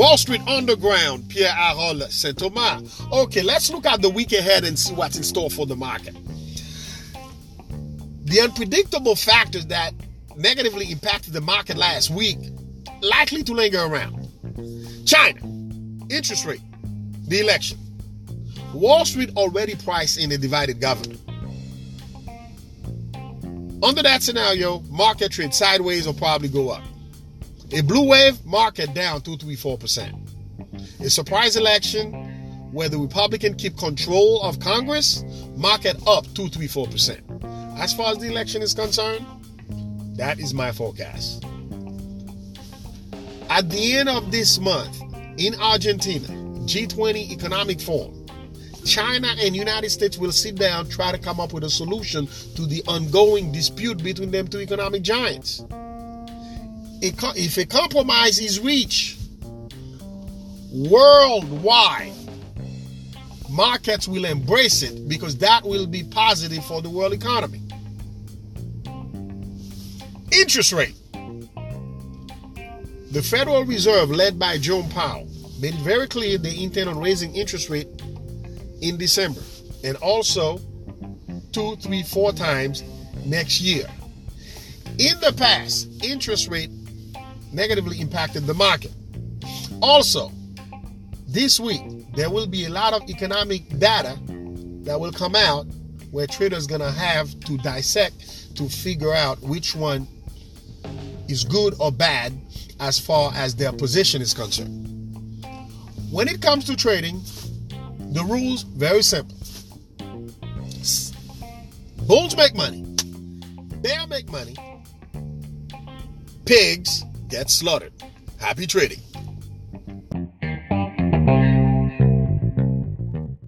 Wall Street Underground, Pierre Arol Saint Thomas. Okay, let's look at the week ahead and see what's in store for the market. The unpredictable factors that negatively impacted the market last week likely to linger around. China, interest rate, the election. Wall Street already priced in a divided government. Under that scenario, market trade sideways or probably go up. A blue wave, market down 2 3 4%. A surprise election where the Republican keep control of Congress, market up 2 3 4%. As far as the election is concerned, that is my forecast. At the end of this month, in Argentina, G20 Economic Forum, China and United States will sit down, try to come up with a solution to the ongoing dispute between them two economic giants. If a compromise is reached worldwide, markets will embrace it because that will be positive for the world economy. Interest rate. The Federal Reserve, led by Jerome Powell, made it very clear they intend on raising interest rate in December and also two, three, four times next year. In the past, interest rate negatively impacted the market. Also, this week, there will be a lot of economic data that will come out where traders going to have to dissect to figure out which one is good or bad as far as their position is concerned. When it comes to trading, the rules very simple. Bulls make money. Bear make money. Pigs get slaughtered. Happy trading.